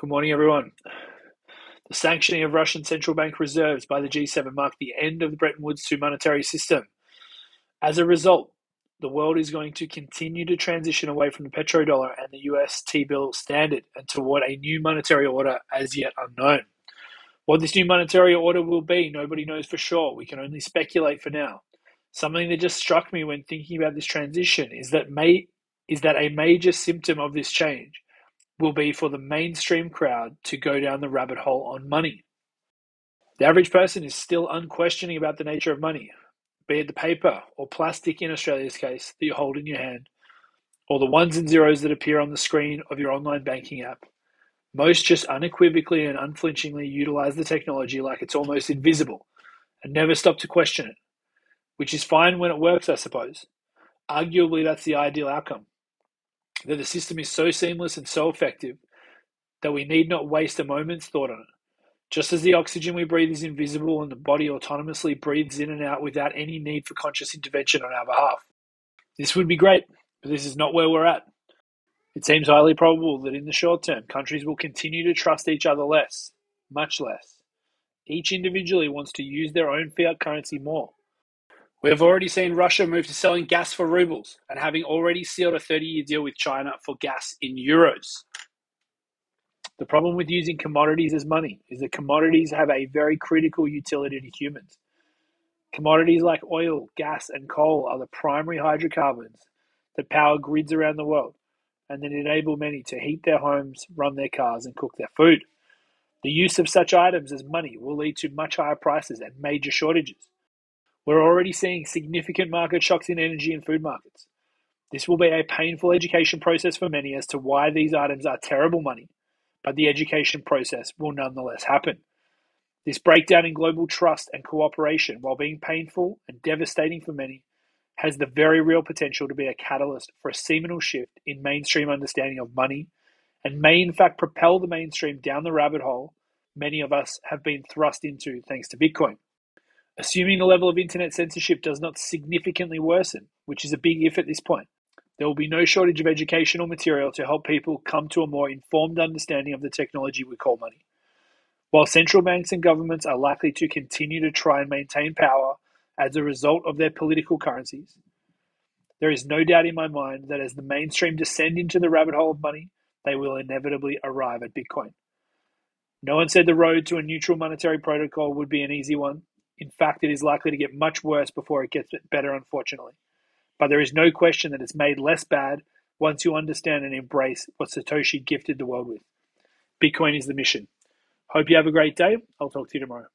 Good morning, everyone. The sanctioning of Russian central bank reserves by the G7 marked the end of the Bretton Woods II monetary system. As a result, the world is going to continue to transition away from the petrodollar and the US T bill standard and toward a new monetary order as yet unknown. What this new monetary order will be, nobody knows for sure. We can only speculate for now. Something that just struck me when thinking about this transition is that may is that a major symptom of this change will be for the mainstream crowd to go down the rabbit hole on money. The average person is still unquestioning about the nature of money, be it the paper or plastic in Australia's case that you hold in your hand, or the ones and zeros that appear on the screen of your online banking app. Most just unequivocally and unflinchingly utilize the technology like it's almost invisible and never stop to question it, which is fine when it works, I suppose. Arguably, that's the ideal outcome that the system is so seamless and so effective that we need not waste a moment's thought on it. Just as the oxygen we breathe is invisible and the body autonomously breathes in and out without any need for conscious intervention on our behalf. This would be great, but this is not where we're at. It seems highly probable that in the short term, countries will continue to trust each other less, much less. Each individually wants to use their own fiat currency more. We have already seen Russia move to selling gas for rubles and having already sealed a 30 year deal with China for gas in euros. The problem with using commodities as money is that commodities have a very critical utility to humans. Commodities like oil, gas, and coal are the primary hydrocarbons that power grids around the world and that enable many to heat their homes, run their cars, and cook their food. The use of such items as money will lead to much higher prices and major shortages. We're already seeing significant market shocks in energy and food markets. This will be a painful education process for many as to why these items are terrible money, but the education process will nonetheless happen. This breakdown in global trust and cooperation, while being painful and devastating for many, has the very real potential to be a catalyst for a seminal shift in mainstream understanding of money and may in fact propel the mainstream down the rabbit hole many of us have been thrust into thanks to Bitcoin. Assuming the level of internet censorship does not significantly worsen, which is a big if at this point, there will be no shortage of educational material to help people come to a more informed understanding of the technology we call money. While central banks and governments are likely to continue to try and maintain power as a result of their political currencies, there is no doubt in my mind that as the mainstream descend into the rabbit hole of money, they will inevitably arrive at Bitcoin. No one said the road to a neutral monetary protocol would be an easy one, in fact, it is likely to get much worse before it gets better, unfortunately. But there is no question that it's made less bad once you understand and embrace what Satoshi gifted the world with. Bitcoin is the mission. Hope you have a great day. I'll talk to you tomorrow.